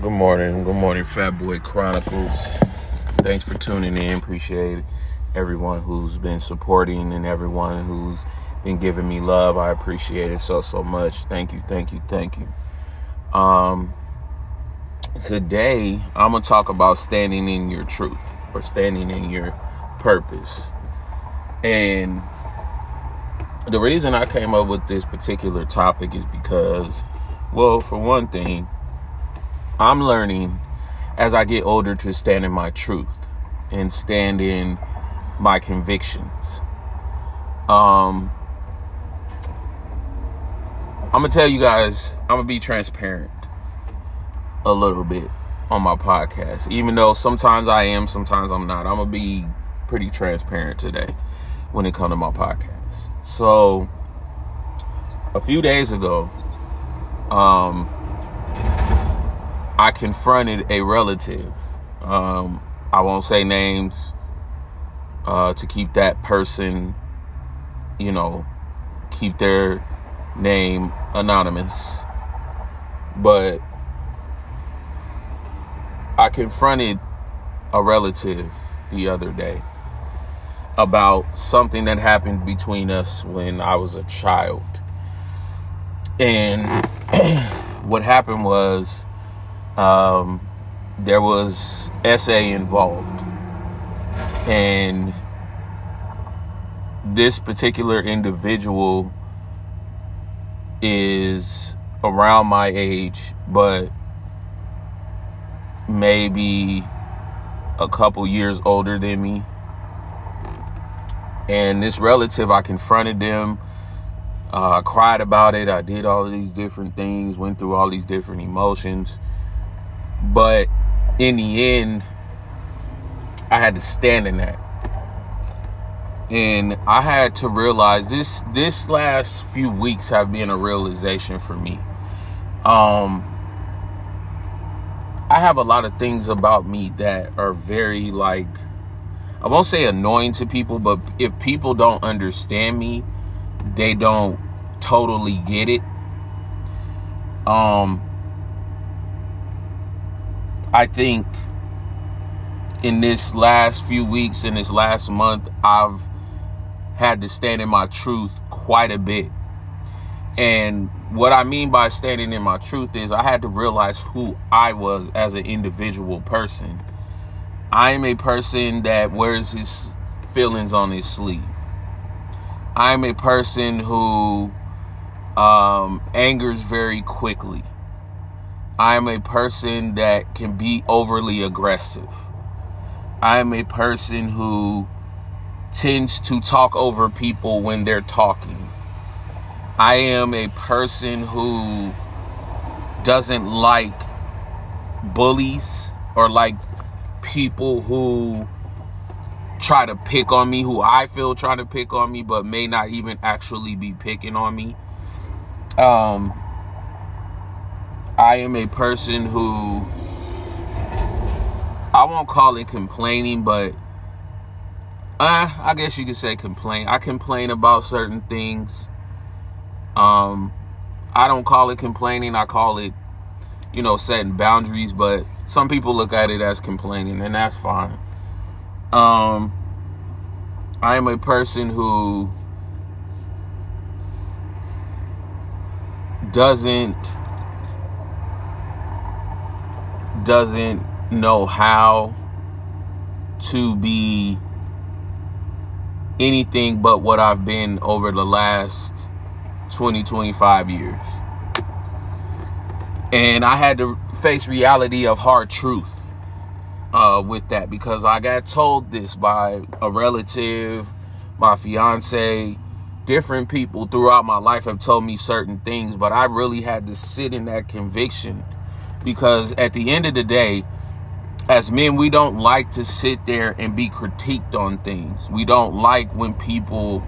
Good morning. Good morning, Fat Boy Chronicles. Thanks for tuning in. Appreciate everyone who's been supporting and everyone who's been giving me love. I appreciate it so so much. Thank you, thank you, thank you. Um today I'm to talk about standing in your truth or standing in your purpose. And the reason I came up with this particular topic is because well, for one thing, I'm learning as I get older to stand in my truth and stand in my convictions. Um, I'm gonna tell you guys, I'm gonna be transparent a little bit on my podcast, even though sometimes I am, sometimes I'm not. I'm gonna be pretty transparent today when it comes to my podcast. So, a few days ago, um, I confronted a relative. Um, I won't say names uh, to keep that person, you know, keep their name anonymous. But I confronted a relative the other day about something that happened between us when I was a child. And what happened was um, there was SA involved. And this particular individual is around my age, but maybe a couple years older than me. And this relative, I confronted them. Uh, I cried about it. I did all these different things, went through all these different emotions. But in the end, I had to stand in that. And I had to realize this this last few weeks have been a realization for me. Um I have a lot of things about me that are very like I won't say annoying to people, but if people don't understand me, they don't totally get it. Um I think in this last few weeks, in this last month, I've had to stand in my truth quite a bit. And what I mean by standing in my truth is I had to realize who I was as an individual person. I am a person that wears his feelings on his sleeve. I am a person who um, angers very quickly. I am a person that can be overly aggressive. I am a person who tends to talk over people when they're talking. I am a person who doesn't like bullies or like people who try to pick on me, who I feel try to pick on me, but may not even actually be picking on me. Um, I am a person who I won't call it complaining, but uh, I guess you could say complain. I complain about certain things. Um, I don't call it complaining. I call it, you know, setting boundaries. But some people look at it as complaining, and that's fine. Um, I am a person who doesn't doesn't know how to be anything but what I've been over the last 20, 25 years. And I had to face reality of hard truth uh, with that because I got told this by a relative, my fiance, different people throughout my life have told me certain things, but I really had to sit in that conviction because at the end of the day, as men, we don't like to sit there and be critiqued on things. We don't like when people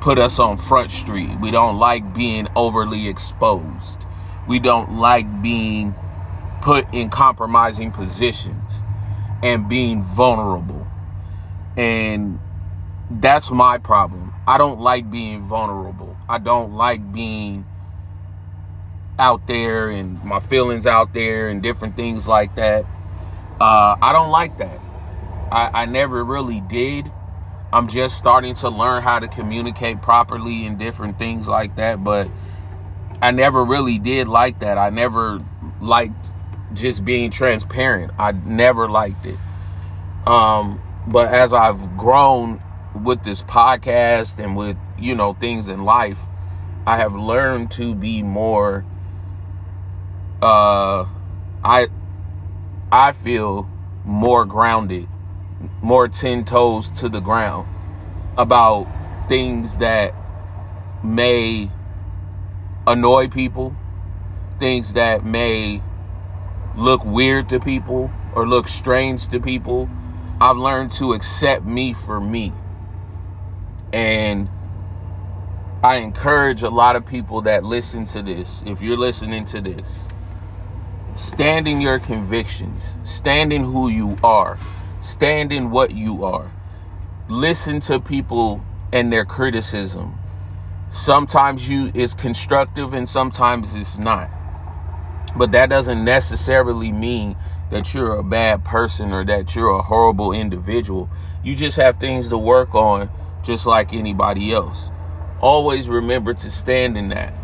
put us on front street. We don't like being overly exposed. We don't like being put in compromising positions and being vulnerable. And that's my problem. I don't like being vulnerable. I don't like being out there and my feelings out there and different things like that. Uh, I don't like that. I, I never really did. I'm just starting to learn how to communicate properly and different things like that. But I never really did like that. I never liked just being transparent. I never liked it. Um, but as I've grown with this podcast and with, you know, things in life, I have learned to be more uh I I feel more grounded, more 10 toes to the ground about things that may annoy people, things that may look weird to people or look strange to people. I've learned to accept me for me. And I encourage a lot of people that listen to this, if you're listening to this, stand in your convictions, stand in who you are, stand in what you are. Listen to people and their criticism. Sometimes you is constructive and sometimes it's not. But that doesn't necessarily mean that you're a bad person or that you're a horrible individual. You just have things to work on just like anybody else. Always remember to stand in that.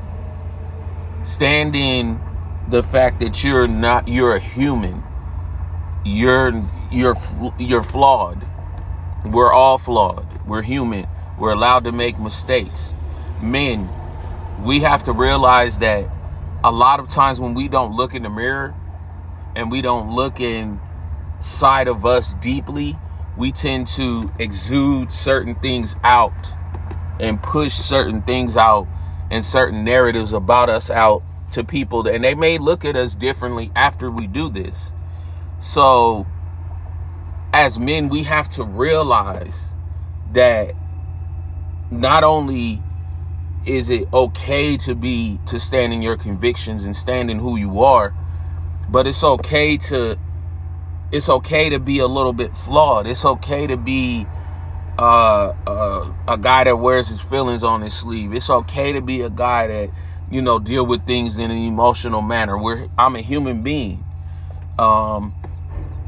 Stand in the fact that you're not you're a human. You're you're you're flawed. We're all flawed. We're human. We're allowed to make mistakes. Men, we have to realize that a lot of times when we don't look in the mirror and we don't look inside of us deeply, we tend to exude certain things out and push certain things out and certain narratives about us out to people and they may look at us differently after we do this. So as men we have to realize that not only is it okay to be to stand in your convictions and stand in who you are, but it's okay to it's okay to be a little bit flawed. It's okay to be uh, uh, a guy that wears his feelings on his sleeve. It's okay to be a guy that you know deal with things in an emotional manner. We're I'm a human being. Um,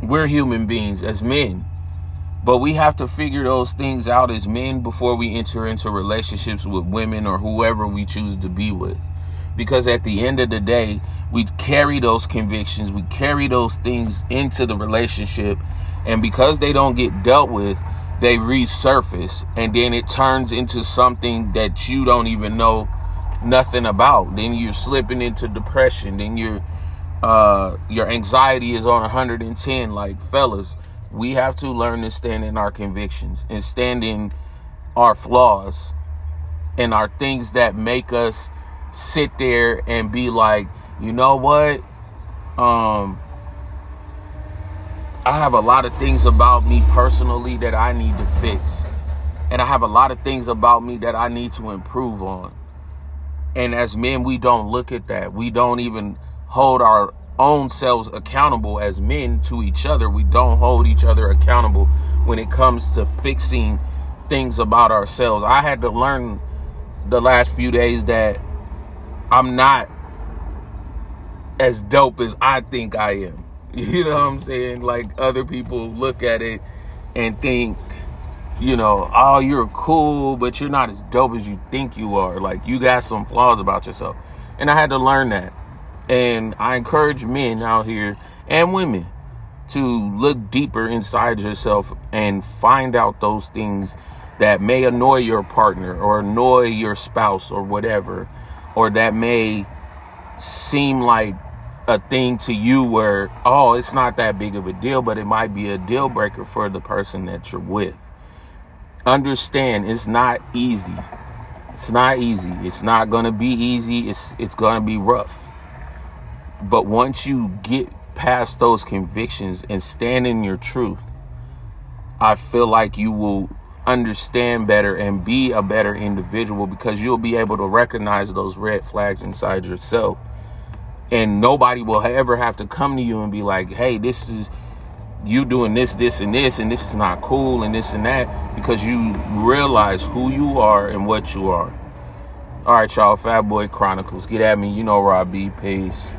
we're human beings as men, but we have to figure those things out as men before we enter into relationships with women or whoever we choose to be with. Because at the end of the day, we carry those convictions, we carry those things into the relationship, and because they don't get dealt with, they resurface and then it turns into something that you don't even know nothing about then you're slipping into depression then your uh your anxiety is on 110 like fellas we have to learn to stand in our convictions and stand in our flaws and our things that make us sit there and be like you know what um I have a lot of things about me personally that I need to fix. And I have a lot of things about me that I need to improve on. And as men, we don't look at that. We don't even hold our own selves accountable as men to each other. We don't hold each other accountable when it comes to fixing things about ourselves. I had to learn the last few days that I'm not as dope as I think I am. You know what I'm saying? Like other people look at it and think, you know, oh, you're cool, but you're not as dope as you think you are. Like you got some flaws about yourself. And I had to learn that. And I encourage men out here and women to look deeper inside yourself and find out those things that may annoy your partner or annoy your spouse or whatever, or that may seem like a thing to you where, oh, it's not that big of a deal, but it might be a deal breaker for the person that you're with. Understand it's not easy. It's not easy. It's not gonna be easy. It's it's gonna be rough. But once you get past those convictions and stand in your truth, I feel like you will understand better and be a better individual because you'll be able to recognize those red flags inside yourself and nobody will ever have to come to you and be like, "Hey, this is you doing this, this, and this, and this is not cool, and this and that," because you realize who you are and what you are. All right, y'all. Fat Boy Chronicles. Get at me. You know where I be. Peace.